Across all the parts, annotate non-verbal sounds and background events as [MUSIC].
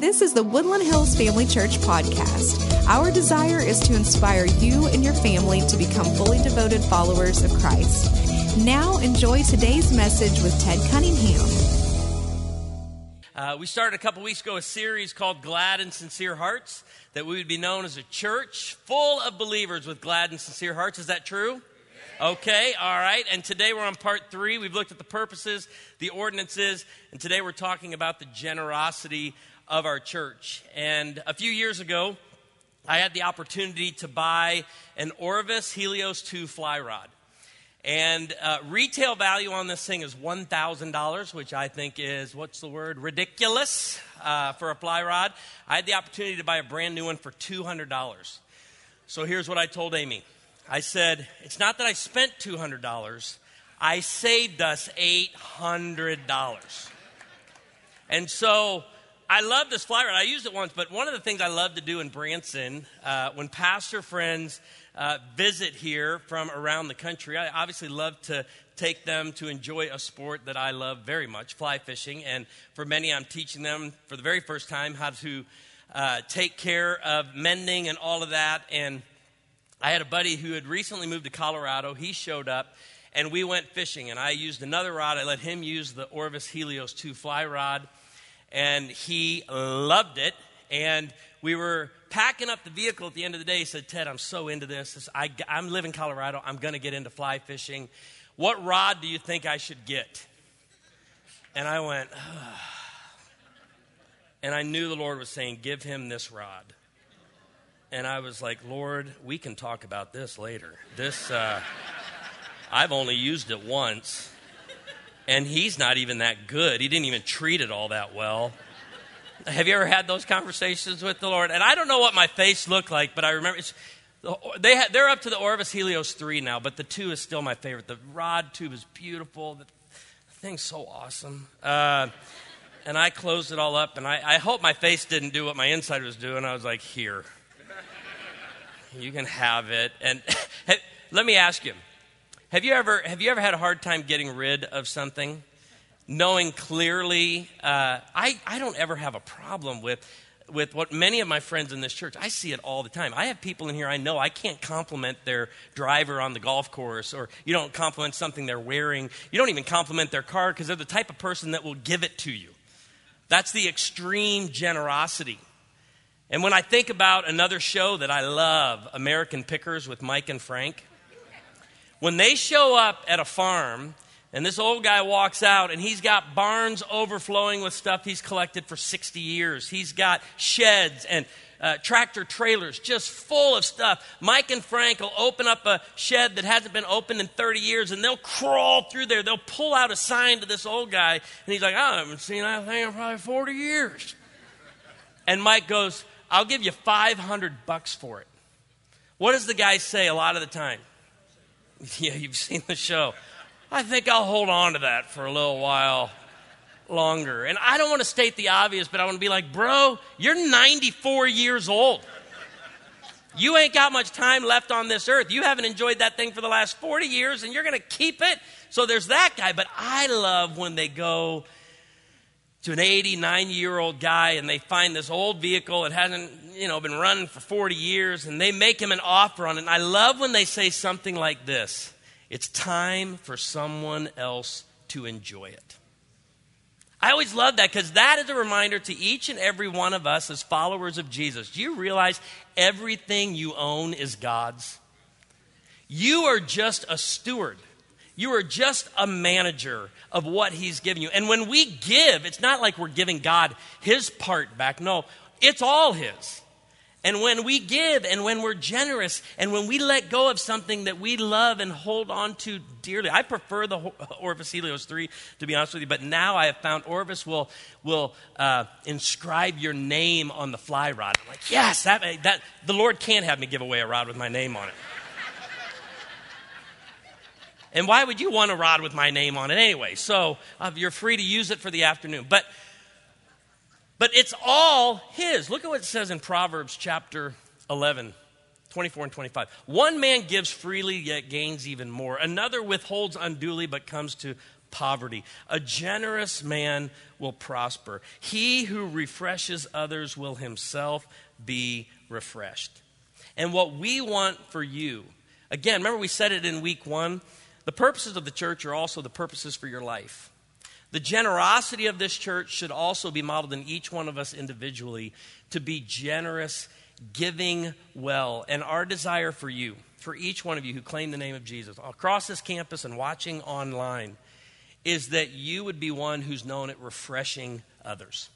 This is the Woodland Hills Family Church podcast. Our desire is to inspire you and your family to become fully devoted followers of Christ. Now, enjoy today's message with Ted Cunningham. Uh, we started a couple weeks ago a series called Glad and Sincere Hearts that we would be known as a church full of believers with glad and sincere hearts. Is that true? Okay, all right. And today we're on part three. We've looked at the purposes, the ordinances, and today we're talking about the generosity of our church. And a few years ago, I had the opportunity to buy an Orvis Helios 2 fly rod. And uh, retail value on this thing is $1,000, which I think is, what's the word, ridiculous uh, for a fly rod. I had the opportunity to buy a brand new one for $200. So here's what I told Amy I said, It's not that I spent $200, I saved us $800. And so I love this fly rod. I used it once, but one of the things I love to do in Branson, uh, when pastor friends uh, visit here from around the country, I obviously love to take them to enjoy a sport that I love very much, fly fishing. And for many, I'm teaching them for the very first time how to uh, take care of mending and all of that. And I had a buddy who had recently moved to Colorado. He showed up and we went fishing. And I used another rod. I let him use the Orvis Helios 2 fly rod and he loved it. And we were packing up the vehicle at the end of the day. He said, Ted, I'm so into this. I, am living in Colorado. I'm going to get into fly fishing. What rod do you think I should get? And I went, and I knew the Lord was saying, Give him this rod. And I was like, Lord, we can talk about this later. This, uh, I've only used it once and he's not even that good. He didn't even treat it all that well. Have you ever had those conversations with the Lord? And I don't know what my face looked like, but I remember they had, they're up to the Orvis Helios 3 now, but the 2 is still my favorite. The rod tube is beautiful. The thing's so awesome. Uh, and I closed it all up, and I, I hope my face didn't do what my inside was doing. I was like, here. You can have it. And [LAUGHS] let me ask you have you ever, have you ever had a hard time getting rid of something? Knowing clearly, uh, I, I don't ever have a problem with, with what many of my friends in this church, I see it all the time. I have people in here I know I can't compliment their driver on the golf course, or you don't compliment something they're wearing. You don't even compliment their car because they're the type of person that will give it to you. That's the extreme generosity. And when I think about another show that I love, American Pickers with Mike and Frank, when they show up at a farm, and this old guy walks out and he's got barns overflowing with stuff he's collected for 60 years. He's got sheds and uh, tractor trailers just full of stuff. Mike and Frank will open up a shed that hasn't been opened in 30 years and they'll crawl through there. They'll pull out a sign to this old guy and he's like, I haven't seen that thing in probably 40 years. And Mike goes, I'll give you 500 bucks for it. What does the guy say a lot of the time? [LAUGHS] Yeah, you've seen the show. I think I'll hold on to that for a little while longer. And I don't want to state the obvious, but I want to be like, bro, you're 94 years old. You ain't got much time left on this earth. You haven't enjoyed that thing for the last 40 years, and you're going to keep it. So there's that guy. But I love when they go to an 89 year old guy and they find this old vehicle. That hasn't you know been running for 40 years and they make him an offer on it. And i love when they say something like this. It's time for someone else to enjoy it. I always love that because that is a reminder to each and every one of us as followers of jesus. Do you realize everything you own is god's? You are just a steward you are just a manager of what He's given you. And when we give, it's not like we're giving God His part back. No, it's all His. And when we give and when we're generous and when we let go of something that we love and hold on to dearly, I prefer the [LAUGHS] Orvis Helios 3, to be honest with you, but now I have found Orvis will, will uh, inscribe your name on the fly rod. I'm like, yes, that, that, the Lord can't have me give away a rod with my name on it. And why would you want a rod with my name on it anyway? So uh, you're free to use it for the afternoon. But, but it's all His. Look at what it says in Proverbs chapter 11, 24 and 25. One man gives freely, yet gains even more. Another withholds unduly, but comes to poverty. A generous man will prosper. He who refreshes others will himself be refreshed. And what we want for you, again, remember we said it in week one the purposes of the church are also the purposes for your life. The generosity of this church should also be modeled in each one of us individually to be generous, giving well. And our desire for you, for each one of you who claim the name of Jesus across this campus and watching online, is that you would be one who's known at refreshing others.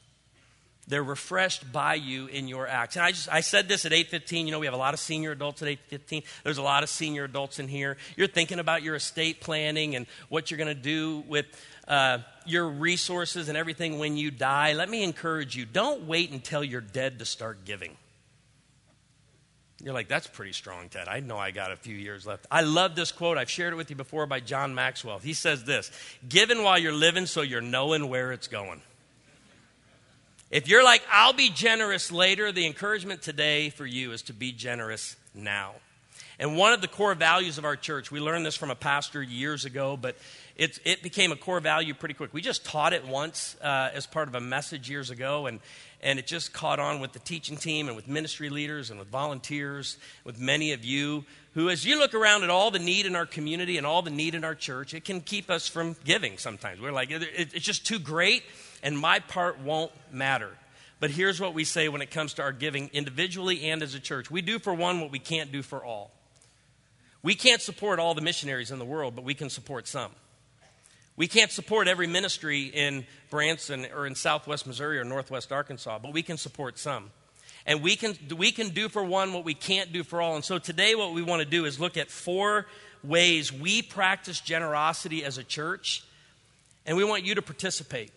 They're refreshed by you in your acts. And I just I said this at 8:15. You know, we have a lot of senior adults at 8:15. There's a lot of senior adults in here. You're thinking about your estate planning and what you're going to do with uh, your resources and everything when you die. Let me encourage you: don't wait until you're dead to start giving. You're like, that's pretty strong, Ted. I know I got a few years left. I love this quote. I've shared it with you before by John Maxwell. He says this Giving while you're living so you're knowing where it's going. If you're like, I'll be generous later, the encouragement today for you is to be generous now. And one of the core values of our church, we learned this from a pastor years ago, but it, it became a core value pretty quick. We just taught it once uh, as part of a message years ago, and, and it just caught on with the teaching team and with ministry leaders and with volunteers, with many of you who, as you look around at all the need in our community and all the need in our church, it can keep us from giving sometimes. We're like, it, it's just too great and my part won't matter. But here's what we say when it comes to our giving, individually and as a church we do for one what we can't do for all. We can't support all the missionaries in the world, but we can support some. We can't support every ministry in Branson or in southwest Missouri or northwest Arkansas, but we can support some. And we can, we can do for one what we can't do for all. And so today, what we want to do is look at four ways we practice generosity as a church, and we want you to participate.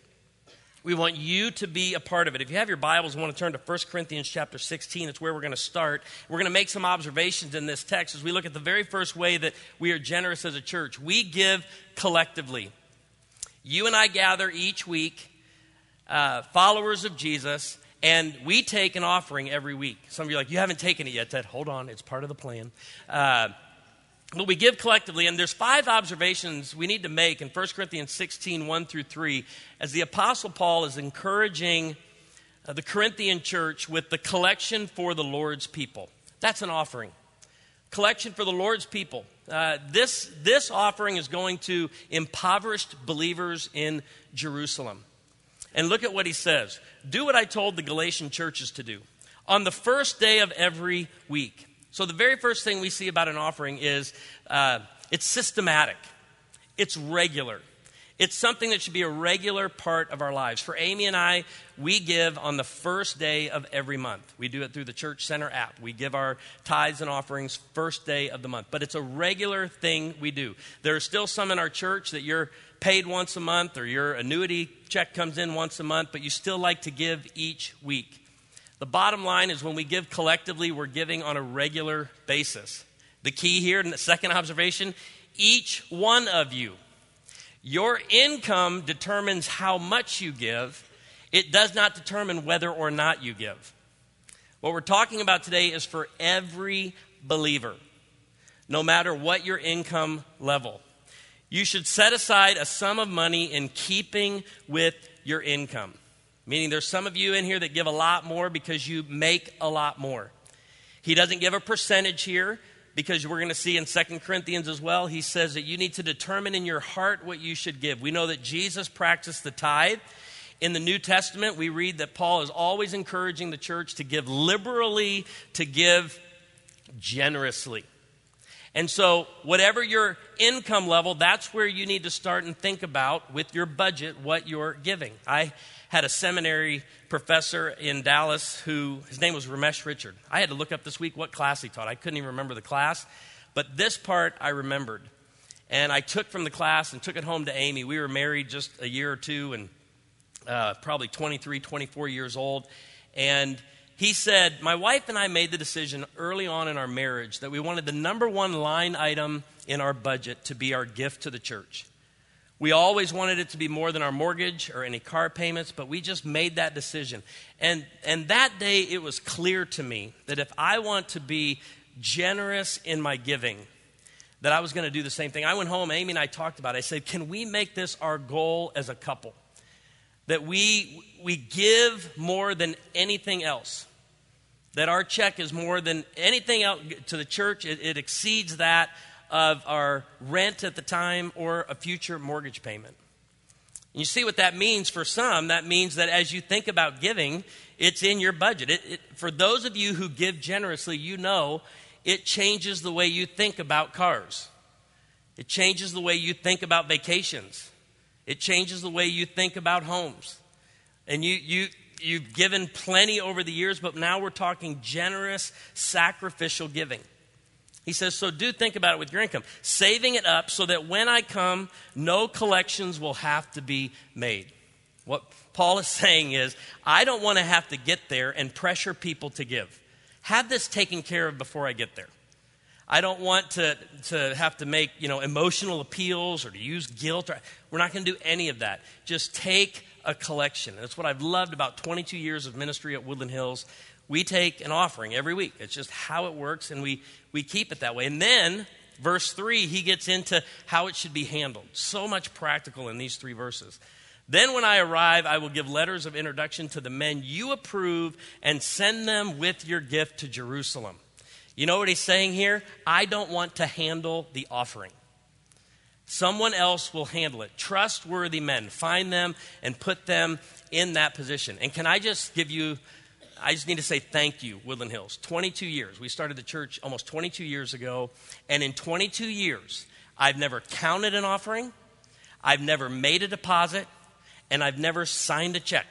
We want you to be a part of it. If you have your Bibles and want to turn to 1 Corinthians chapter 16, it's where we're going to start. We're going to make some observations in this text as we look at the very first way that we are generous as a church. We give collectively. You and I gather each week, uh, followers of Jesus, and we take an offering every week. Some of you are like, you haven't taken it yet, Ted. Hold on, it's part of the plan. Uh, but we give collectively, and there's five observations we need to make in 1 Corinthians 16, 1 through 3, as the Apostle Paul is encouraging uh, the Corinthian church with the collection for the Lord's people. That's an offering. Collection for the Lord's people. Uh, this, this offering is going to impoverished believers in Jerusalem. And look at what he says Do what I told the Galatian churches to do. On the first day of every week, so, the very first thing we see about an offering is uh, it's systematic, it's regular. It's something that should be a regular part of our lives. For Amy and I, we give on the first day of every month. We do it through the Church Center app. We give our tithes and offerings first day of the month. But it's a regular thing we do. There are still some in our church that you're paid once a month or your annuity check comes in once a month, but you still like to give each week. The bottom line is when we give collectively, we're giving on a regular basis. The key here, in the second observation, each one of you, your income determines how much you give. It does not determine whether or not you give. What we're talking about today is for every believer, no matter what your income level. You should set aside a sum of money in keeping with your income. Meaning, there's some of you in here that give a lot more because you make a lot more. He doesn't give a percentage here because we're going to see in Second Corinthians as well, he says that you need to determine in your heart what you should give. We know that Jesus practiced the tithe. In the New Testament, we read that Paul is always encouraging the church to give liberally, to give generously. And so, whatever your income level, that's where you need to start and think about with your budget what you're giving. I had a seminary professor in Dallas who, his name was Ramesh Richard. I had to look up this week what class he taught. I couldn't even remember the class, but this part I remembered. And I took from the class and took it home to Amy. We were married just a year or two and uh, probably 23, 24 years old. And he said, My wife and I made the decision early on in our marriage that we wanted the number one line item in our budget to be our gift to the church. We always wanted it to be more than our mortgage or any car payments, but we just made that decision. And, and that day, it was clear to me that if I want to be generous in my giving, that I was going to do the same thing. I went home, Amy and I talked about it. I said, Can we make this our goal as a couple? That we, we give more than anything else. That our check is more than anything else to the church, it, it exceeds that of our rent at the time or a future mortgage payment. You see what that means for some? That means that as you think about giving, it's in your budget. It, it, for those of you who give generously, you know it changes the way you think about cars. It changes the way you think about vacations. It changes the way you think about homes. And you, you, you've given plenty over the years, but now we're talking generous, sacrificial giving. He says, so do think about it with your income, saving it up so that when I come, no collections will have to be made. What Paul is [LAUGHS] saying is, I don't want to have to get there and pressure people to give. Have this taken care of before I get there. I don't want to, to have to make you know, emotional appeals or to use guilt. Or, we're not going to do any of that. Just take a collection. That's what I've loved about 22 years of ministry at Woodland Hills we take an offering every week. It's just how it works, and we, we keep it that way. And then, verse 3, he gets into how it should be handled. So much practical in these three verses. Then, when I arrive, I will give letters of introduction to the men you approve and send them with your gift to Jerusalem. You know what he's saying here? I don't want to handle the offering. Someone else will handle it. Trustworthy men. Find them and put them in that position. And can I just give you I just need to say thank you, Woodland Hills. 22 years. We started the church almost 22 years ago. And in 22 years, I've never counted an offering, I've never made a deposit, and I've never signed a check.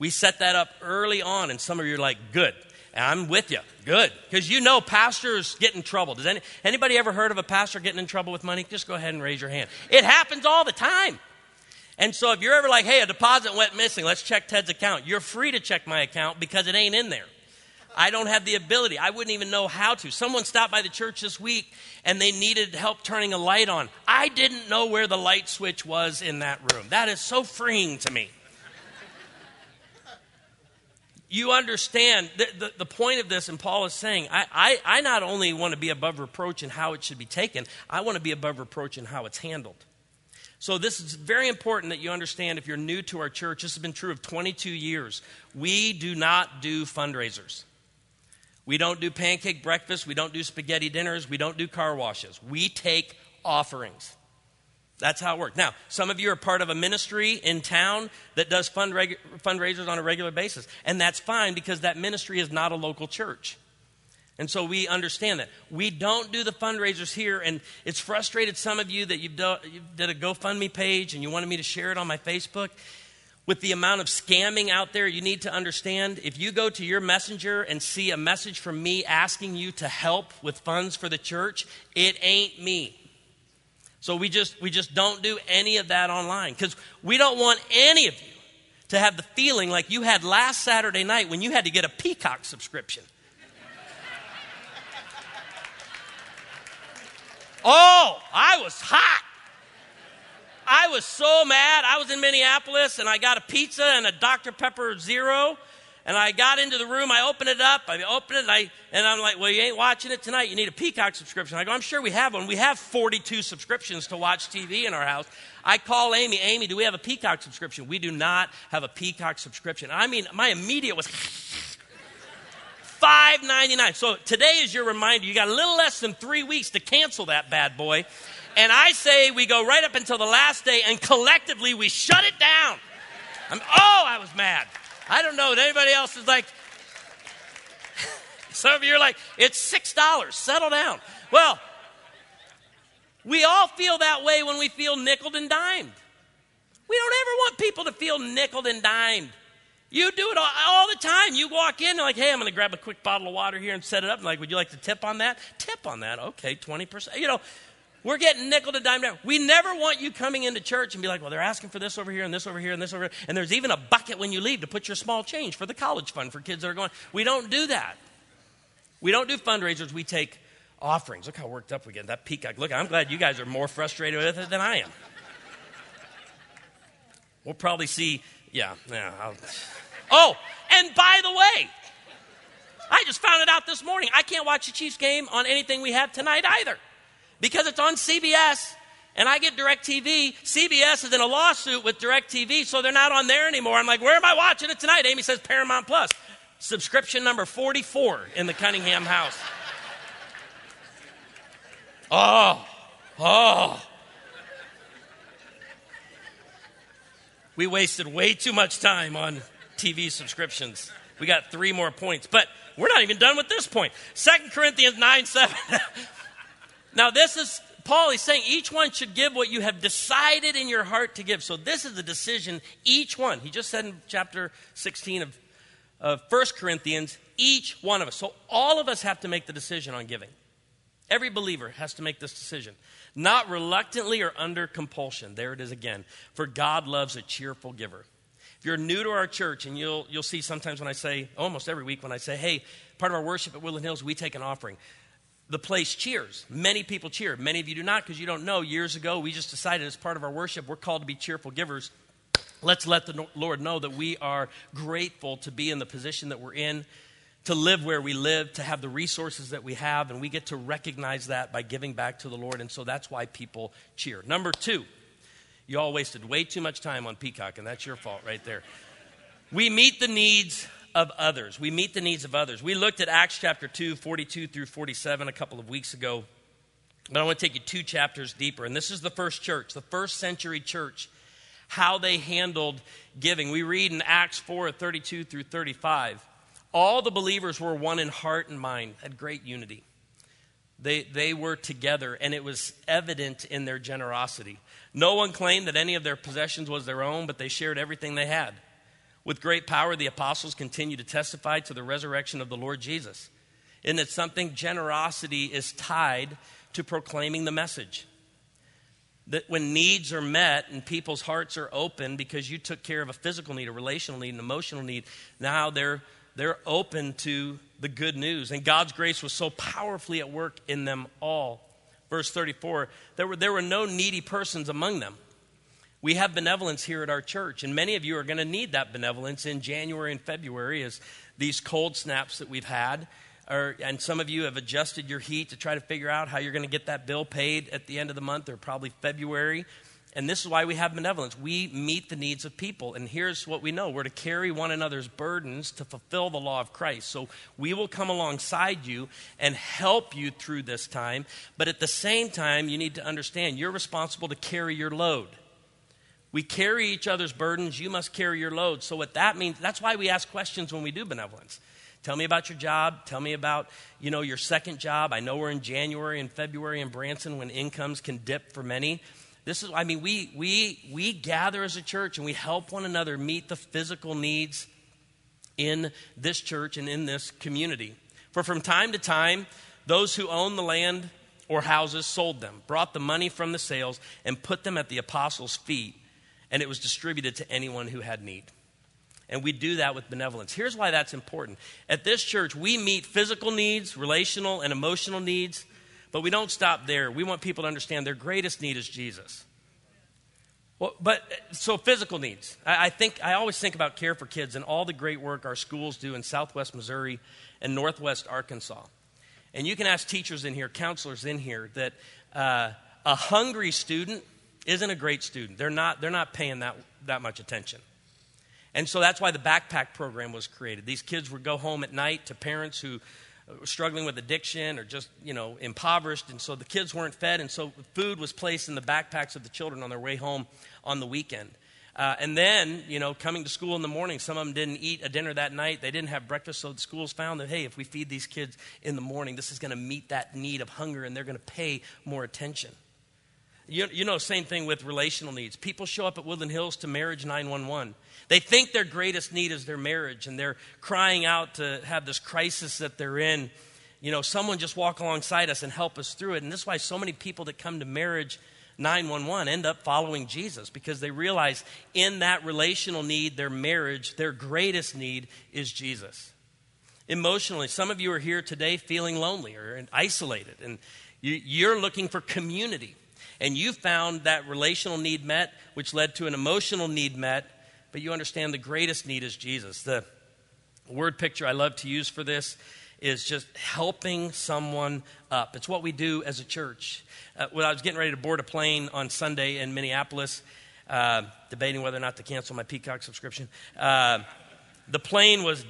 We set that up early on, and some of you are like, good. I'm with you. Good. Because you know pastors get in trouble. Does any, anybody ever heard of a pastor getting in trouble with money? Just go ahead and raise your hand. It happens all the time. And so if you're ever like, hey, a deposit went missing, let's check Ted's account, you're free to check my account because it ain't in there. I don't have the ability. I wouldn't even know how to. Someone stopped by the church this week and they needed help turning a light on. I didn't know where the light switch was in that room. That is so freeing to me. You understand the, the, the, point of this, and Paul is saying, I, I, I not only want to be above reproach in how it should be taken, I want to be above reproach in how it's handled. So, this is very important that you understand if you're new to our church. This has been true of 22 years. We do not do fundraisers. We don't do pancake breakfasts. We don't do spaghetti dinners. We don't do car washes. We take offerings. That's how it works. Now, some of you are part of a ministry in town that does fundraisers on a regular basis, and that's fine because that ministry is not a local church. And so we understand that. We don't do the fundraisers here, and it's frustrated some of you that you've, do, you've did a GoFundMe page and you wanted me to share it on my Facebook. With the amount of scamming out there, you need to understand if you go to your messenger and see a message from me asking you to help with funds for the church, it ain't me. So we just we just don't do any of that online because we don't want any of you to have the feeling like you had last Saturday night when you had to get a Peacock subscription. Oh, I was hot. I was so mad. I was in Minneapolis and I got a pizza and a Dr. Pepper Zero. And I got into the room, I opened it up, I opened it, and, I, and I'm like, well, you ain't watching it tonight. You need a Peacock subscription. I go, I'm sure we have one. We have 42 subscriptions to watch TV in our house. I call Amy, Amy, do we have a Peacock subscription? We do not have a Peacock subscription. I mean, my immediate was $5.99. So today is your reminder. You got a little less than three weeks to cancel that bad boy. And I say we go right up until the last day and collectively we shut it down. I'm, oh, I was mad. I don't know. Anybody else is like, [LAUGHS] some of you are like, it's $6. Settle down. Well, we all feel that way when we feel nickel and dimed. We don't ever want people to feel nickel and dimed. You do it all, all, the time. You walk in, like, hey, I'm going to grab a quick bottle of water here and set it up. like, would you like to tip on that? Tip on that. Okay, 20%. You know, we're getting nickel to dime down. We never want you coming into church and be like, well, they're asking for this over here and this over here and this over here. And there's even a bucket when you leave to put your small change for the college fund for kids that are going. We don't do that. We don't do fundraisers. We take offerings. Look how worked up we get. That peacock. Look, I'm glad you guys are more frustrated with it than I am. We'll probably see, yeah, yeah. I'll, Oh, and by the way, I just found it out this morning. I can't watch the Chiefs game on anything we have tonight either. Because it's on CBS and I get DirecTV. CBS is in a lawsuit with DirecTV, so they're not on there anymore. I'm like, where am I watching it tonight? Amy says Paramount Plus. Subscription number 44 in the Cunningham house. Oh, oh. We wasted way too much time on TV subscriptions. We got three more points, but we're not even done with this point. Second Corinthians 9 7. [LAUGHS] now, this is Paul, he's saying each one should give what you have decided in your heart to give. So this is the decision, each one. He just said in chapter 16 of, of 1 Corinthians, each one of us. So all of us have to make the decision on giving. Every believer has to make this decision. Not reluctantly or under compulsion. There it is again. For God loves a cheerful giver. If you're new to our church, and you'll, you'll see sometimes when I say, almost every week when I say, hey, part of our worship at Woodland Hills, we take an offering. The place cheers. Many people cheer. Many of you do not because you don't know. Years ago, we just decided as part of our worship, we're called to be cheerful givers. Let's let the Lord know that we are grateful to be in the position that we're in to live where we live, to have the resources that we have, and we get to recognize that by giving back to the Lord. And so that's why people cheer. Number two, you all wasted way too much time on Peacock, and that's your fault right there. We meet the needs of others. We meet the needs of others. We looked at Acts chapter 2, 42 through 47 a couple of weeks ago. But I want to take you two chapters deeper. And this is the first church, the first century church, how they handled giving. We read in Acts 4, 32 through 35. All the believers were one in heart and mind, had great unity. They, they were together, and it was evident in their generosity. No one claimed that any of their possessions was their own, but they shared everything they had. With great power, the apostles continue to testify to the resurrection of the Lord Jesus. Isn't it something? Generosity is tied to proclaiming the message. That when needs are met and people's hearts are open because you took care of a physical need, a relational need, an emotional need, now they're they're open to the good news. And God's grace was so powerfully at work in them all. Verse 34 there were, there were no needy persons among them. We have benevolence here at our church, and many of you are going to need that benevolence in January and February as these cold snaps that we've had. Are, and some of you have adjusted your heat to try to figure out how you're going to get that bill paid at the end of the month or probably February. And this is why we have benevolence. We meet the needs of people. And here's what we know we're to carry one another's burdens to fulfill the law of Christ. So we will come alongside you and help you through this time. But at the same time, you need to understand you're responsible to carry your load. We carry each other's burdens. You must carry your load. So, what that means, that's why we ask questions when we do benevolence. Tell me about your job. Tell me about, you know, your second job. I know we're in January and February in Branson when incomes can dip for many. This is, I mean, we, we, we gather as a church and we help one another meet the physical needs in this church and in this community. For from time to time, those who own the land or houses sold them, brought the money from the sales, and put them at the apostles' feet, and it was distributed to anyone who had need. And we do that with benevolence. Here's why that's important. At this church, we meet physical needs, relational and emotional needs, but we don't stop there. We want people to understand their greatest need is Jesus. Well, but so physical needs. I, I, think I always think about care for kids and all the great work our schools do in Southwest Missouri and Northwest Arkansas. And you can ask teachers in here, counselors in here, that uh, a hungry student isn't a great student. They're not. They're not paying that that much attention. And so that's why the backpack program was created. These kids would go home at night to parents who were struggling with addiction or just, you know, impoverished. And so the kids weren't fed. And so food was placed in the backpacks of the children on their way home on the weekend. Uh, and then, you know, coming to school in the morning, some of them didn't eat a dinner that night. They didn't have breakfast. So the schools found that, hey, if we feed these kids in the morning, this is going to meet that need of hunger and they're going to pay more attention. You, you know, same thing with relational needs. People show up at Woodland Hills to Marriage 911. They think their greatest need is their marriage, and they're crying out to have this crisis that they're in. You know, someone just walk alongside us and help us through it. And this is why so many people that come to Marriage 911 end up following Jesus because they realize in that relational need, their marriage, their greatest need is Jesus. Emotionally, some of you are here today feeling lonely or isolated, and you're looking for community and you found that relational need met, which led to an emotional need met, but you understand the greatest need is Jesus. The, word picture I love to use for this is just helping someone up. It's what we do as a church. Uh, when I was getting ready to board a plane on Sunday in Minneapolis, uh, debating whether or not to cancel my Peacock subscription, uh, the plane was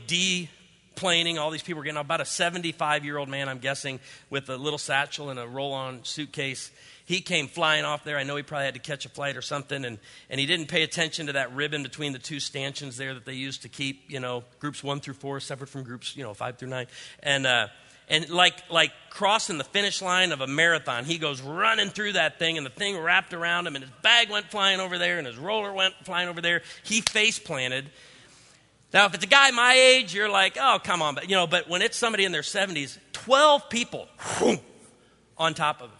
deplaning. All these people were getting about a 75 year old man, I'm guessing, with a little satchel and a roll on suitcase he came flying off there. I know he probably had to catch a flight or something, and, and he didn't pay attention to that ribbon between the two stanchions there that they used to keep, you know, groups one through four separate from groups, you know, five through nine. And, uh, and like, like crossing the finish line of a marathon, he goes running through that thing, and the thing wrapped around him, and his bag went flying over there, and his roller went flying over there. He face planted. Now, if it's a guy my age, you're like, oh, come on. But, you know, but when it's somebody in their 70s, 12 people whoom, on top of him.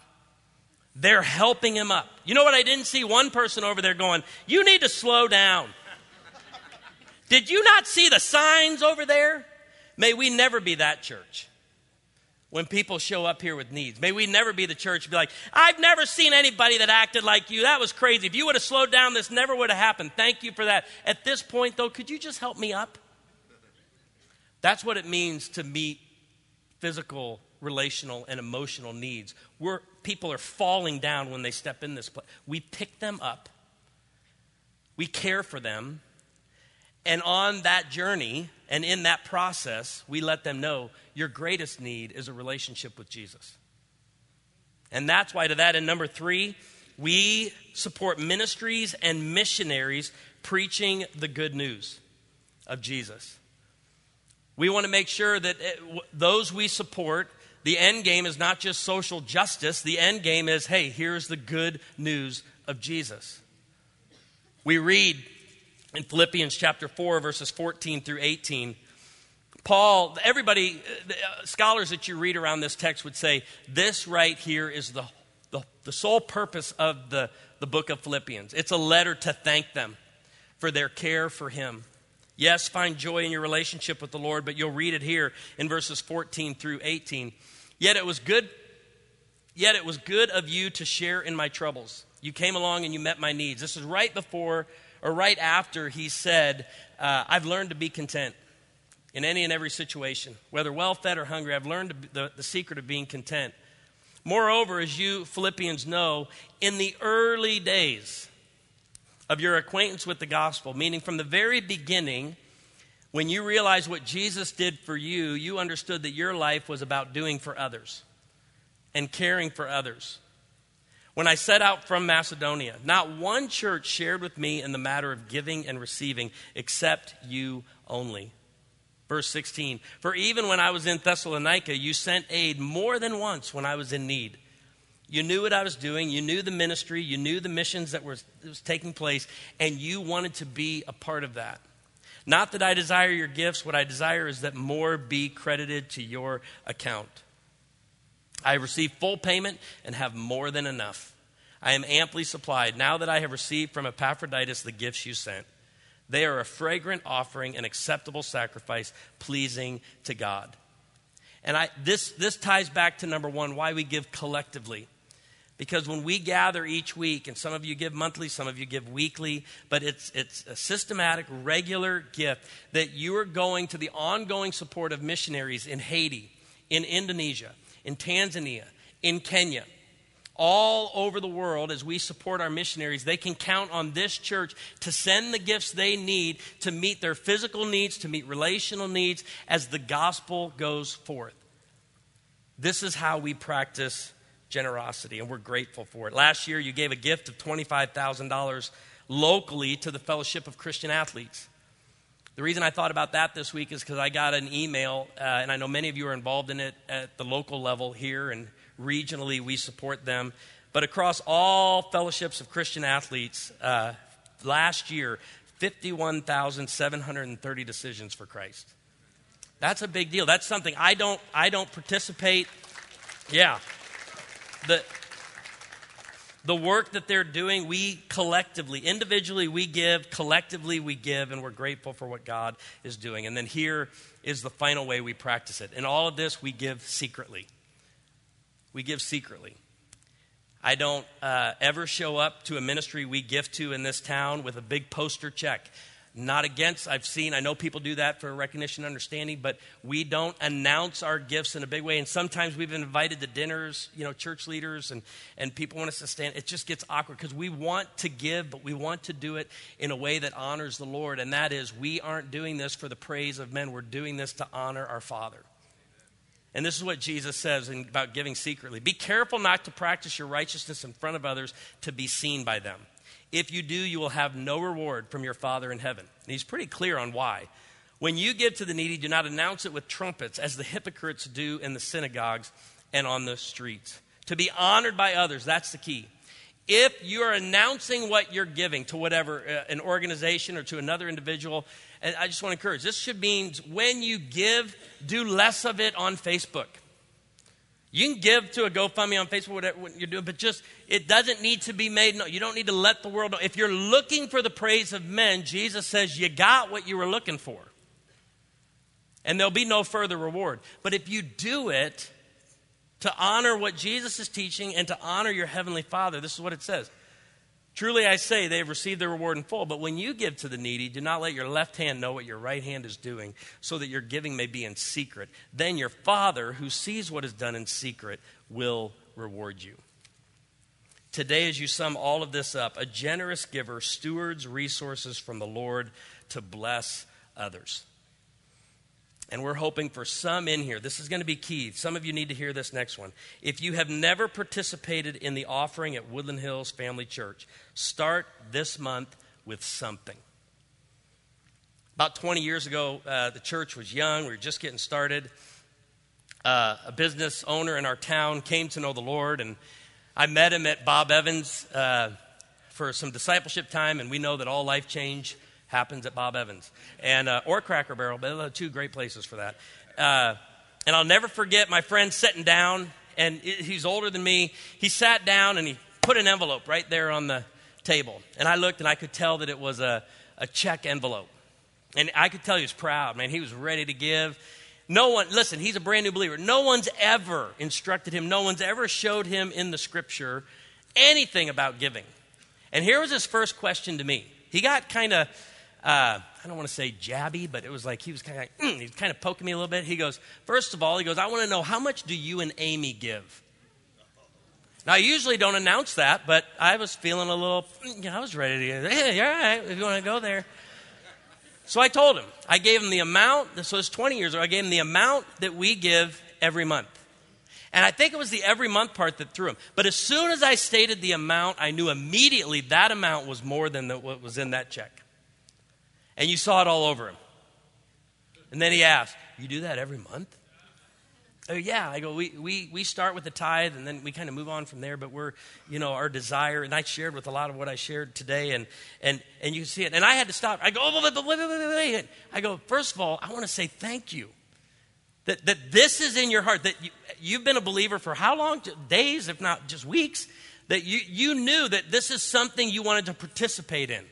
They're helping him up. You know what? I didn't see one person over there going, You need to slow down. Did you not see the signs over there? May we never be that church when people show up here with needs. May we never be the church be like, I've never seen anybody that acted like you. That was crazy. If you would have slowed down, this never would have happened. Thank you for that. At this point, though, could you just help me up? That's what it means to meet physical, relational, and emotional needs. We're, people are falling down when they step in this place. We pick them up, we care for them, and on that journey and in that process, we let them know your greatest need is a relationship with Jesus. And that's why, to that, in number three, we support ministries and missionaries preaching the good news of Jesus. We want to make sure that it, those we support the end game is not just social justice, the end game is hey, here's the good news of Jesus. We read in Philippians chapter 4, verses 14 through 18. Paul, everybody, uh, scholars that you read around this text would say this right here is the, the, the sole purpose of the, the book of Philippians. It's a letter to thank them for their care for him. Yes, find joy in your relationship with the Lord, but you'll read it here in verses 14 through 18. Yet it was good yet it was good of you to share in my troubles. You came along and you met my needs. This is right before or right after he said, uh, I've learned to be content in any and every situation, whether well fed or hungry. I've learned the, the secret of being content. Moreover, as you Philippians know, in the early days, of your acquaintance with the gospel, meaning from the very beginning, when you realized what Jesus did for you, you understood that your life was about doing for others and caring for others. When I set out from Macedonia, not one church shared with me in the matter of giving and receiving except you only. Verse 16 For even when I was in Thessalonica, you sent aid more than once when I was in need. You knew what I was doing. You knew the ministry. You knew the missions that that was taking place, and you wanted to be a part of that. Not that I desire your gifts. What I desire is that more be credited to your account. I have received full payment and have more than enough. I am amply supplied now that I have received from Epaphroditus the gifts you sent. They are a fragrant offering, an acceptable sacrifice, pleasing to God. And I, this, this ties back to number one why we give collectively. Because when we gather each week, and some of you give monthly, some of you give weekly, but it's, it's a systematic, regular gift that you are going to the ongoing support of missionaries in Haiti, in Indonesia, in Tanzania, in Kenya, all over the world as we support our missionaries, they can count on this church to send the gifts they need to meet their physical needs, to meet relational needs as the gospel goes forth. This is how we practice generosity, and we're grateful for it. Last year, you gave a gift of $25,000 locally to the Fellowship of Christian Athletes. The reason I thought about that this week is because I got an email, uh, and I know many of you are involved in it at the local level here, and regionally we support them. But across all fellowships of Christian athletes, uh, last year, 51,730 decisions for Christ. That's a big deal. That's something I don't I don't participate. Yeah the, the work that they're doing, we collectively, individually, we give, collectively, we give, and we're grateful for what God is doing. And then here is the final way we practice it. In all of this, we give secretly. We give secretly. I don't uh, ever show up to a ministry we give to in this town with a big poster check. Not against. I've seen, I know people do that for recognition and understanding, but we don't announce our gifts in a big way. And sometimes we've invited to dinners, you know, church leaders, and, and people want us to stand. It just gets awkward because we want to give, but we want to do it in a way that honors the Lord. And that is, we aren't doing this for the praise of men, we're doing this to honor our Father. And this is what Jesus says in, about giving secretly. Be careful not to practice your righteousness in front of others to be seen by them. If you do, you will have no reward from your Father in heaven. And he's pretty clear on why. When you give to the needy, do not announce it with trumpets, as the hypocrites do in the synagogues and on the streets. To be honored by others, that's the key. If you're announcing what you're giving to whatever, uh, an organization or to another individual, and I just want to encourage this should mean when you give, do less of it on Facebook. You can give to a GoFundMe on Facebook, whatever you're doing, but just it doesn't need to be made. No, you don't need to let the world know. If you're looking for the praise of men, Jesus says you got what you were looking for, and there'll be no further reward. But if you do it to honor what Jesus is teaching and to honor your heavenly Father, this is what it says. Truly I say, they have received their reward in full. But when you give to the needy, do not let your left hand know what your right hand is doing, so that your giving may be in secret. Then your Father, who sees what is done in secret, will reward you. Today, as you sum all of this up, a generous giver stewards resources from the Lord to bless others. And we're hoping for some in here. This is going to be key. Some of you need to hear this next one. If you have never participated in the offering at Woodland Hills Family Church, start this month with something. About 20 years ago, uh, the church was young. We were just getting started. Uh, a business owner in our town came to know the Lord, and I met him at Bob Evans uh, for some discipleship time, and we know that all life change happens at Bob Evans and uh, or Cracker Barrel, but two great places for that. Uh, and I'll never forget my friend sitting down, and he's older than me. He sat down and he put an envelope right there on the table, and I looked and I could tell that it was a, a check envelope, and I could tell he was proud. Man, he was ready to give. No one, listen, he's a brand new believer. No one's ever instructed him, no one's ever showed him in the scripture anything about giving. And here was his first question to me. He got kind of uh, I don't want to say jabby, but it was like he was kind of like, mm, he was kind of poking me a little bit. He goes, first of all, he goes, I want to know how much do you and Amy give? Now, I usually don't announce that, but I was feeling a little, mm, know, I was ready to, hey, [LAUGHS] all right if you want to go there. So I told him, I gave him the amount, so was 20 years ago, I gave him the amount that we give every month. And I think it was the every month part that threw him. But as soon as I stated the amount, I knew immediately that amount was more than the, what was in that check and you saw it all over him. And then he asked, You do that every month? Oh, yeah. I go, we, we, we start with the tithe and then we kind of move on from there, but we're, you know, our desire. And I shared with a lot of what I shared today, and, and, and you see it. And I had to stop. I go, oh, wait, wait, wait, wait. I go, first of all, I want to say thank you. That, that this is in your heart, that you, you've been a believer for how long? Days, if not just weeks. That you, you knew that this is something you wanted to participate in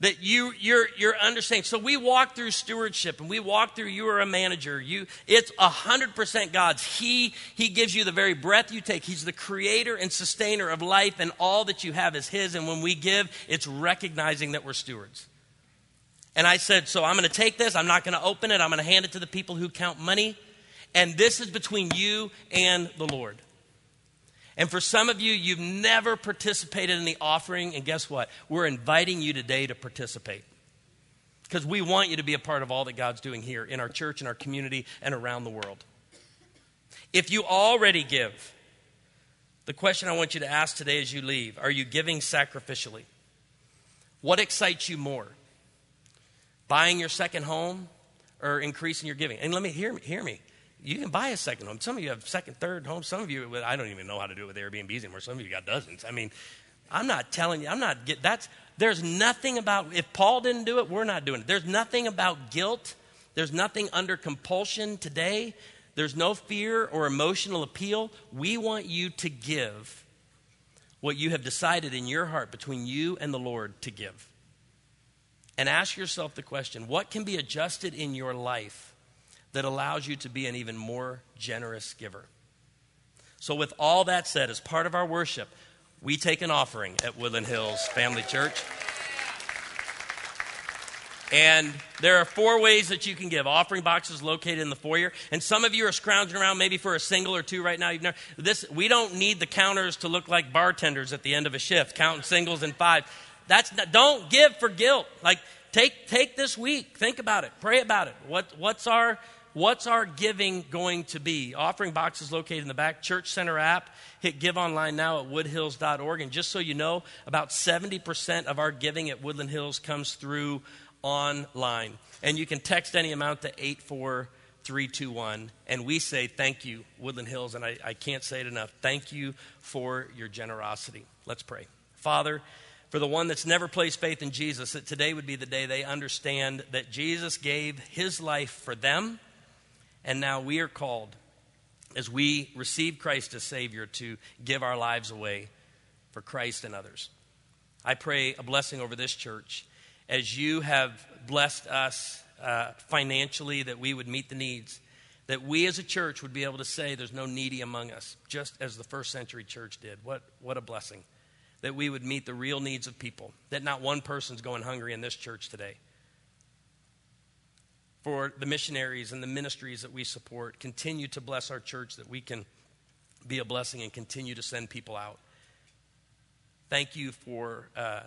that you you're you're understanding. So we walk through stewardship and we walk through you are a manager. You it's a hundred percent god's. He he gives you the very breath you take. He's the creator and sustainer of life and all that you have is his. And when we give it's recognizing that we're stewards. And i said so i'm going to take this. I'm not going to open it. I'm going to hand it to the people who count money. And this is between you and the lord and for some of you, you've never participated in the offering, and guess what? We're inviting you today to participate. Because we want you to be a part of all that God's doing here in our church, in our community, and around the world. If you already give, the question I want you to ask today as you leave are you giving sacrificially? What excites you more? Buying your second home or increasing your giving? And let me hear me, hear me you can buy a second home. Some of you have second, third homes. Some of you, I don't even know how to do it with Airbnbs anymore. Some of you got dozens. I mean, I'm not telling you, I'm not get that's there's nothing about if Paul didn't do it, we're not doing it. There's nothing about guilt. There's nothing under compulsion today. There's no fear or emotional appeal. We want you to give what you have decided in your heart between you and the Lord to give. And ask yourself the question what can be adjusted in your life that allows you to be an even more generous giver. So, with all that said, as part of our worship, we take an offering at Woodland Hills Family Church. And there are four ways that you can give. Offering boxes located in the foyer. And some of you are scrounging around maybe for a single or two right now. Never, this, we don't need the counters to look like bartenders at the end of a shift, counting singles and five. That's not, don't give for guilt. Like, take, take this week. Think about it. Pray about it. What, what's our what's our giving going to be? Offering boxes located in the back, Church Center app. Hit give online now at woodhills.org. And just so you know, about 70% of our giving at Woodland Hills comes through online. And you can text any amount to 84321. And we say thank you, Woodland Hills. And I, I can't say it enough. Thank you for your generosity. Let's pray. Father, for the one that's never placed faith in Jesus, that today would be the day they understand that Jesus gave his life for them and now we are called, as we receive Christ as Savior, to give our lives away for Christ and others. I pray a blessing over this church as you have blessed us uh, financially, that we would meet the needs, that we as a church would be able to say there's no needy among us, just as the first century church did. What, what a blessing. That we would meet the real needs of people, that not one person's going hungry in this church today for the missionaries and the ministries that we support. Continue to bless our church that we can be a blessing and continue to send people out. Thank you for uh,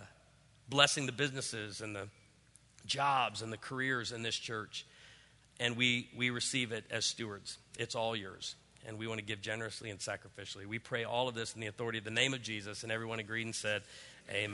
blessing the businesses and the jobs and the careers in this church. And we, we receive it as stewards. It's all yours. And we want to give generously and sacrificially. We pray all of this in the authority of the name of Jesus. And everyone agreed and said, Amen.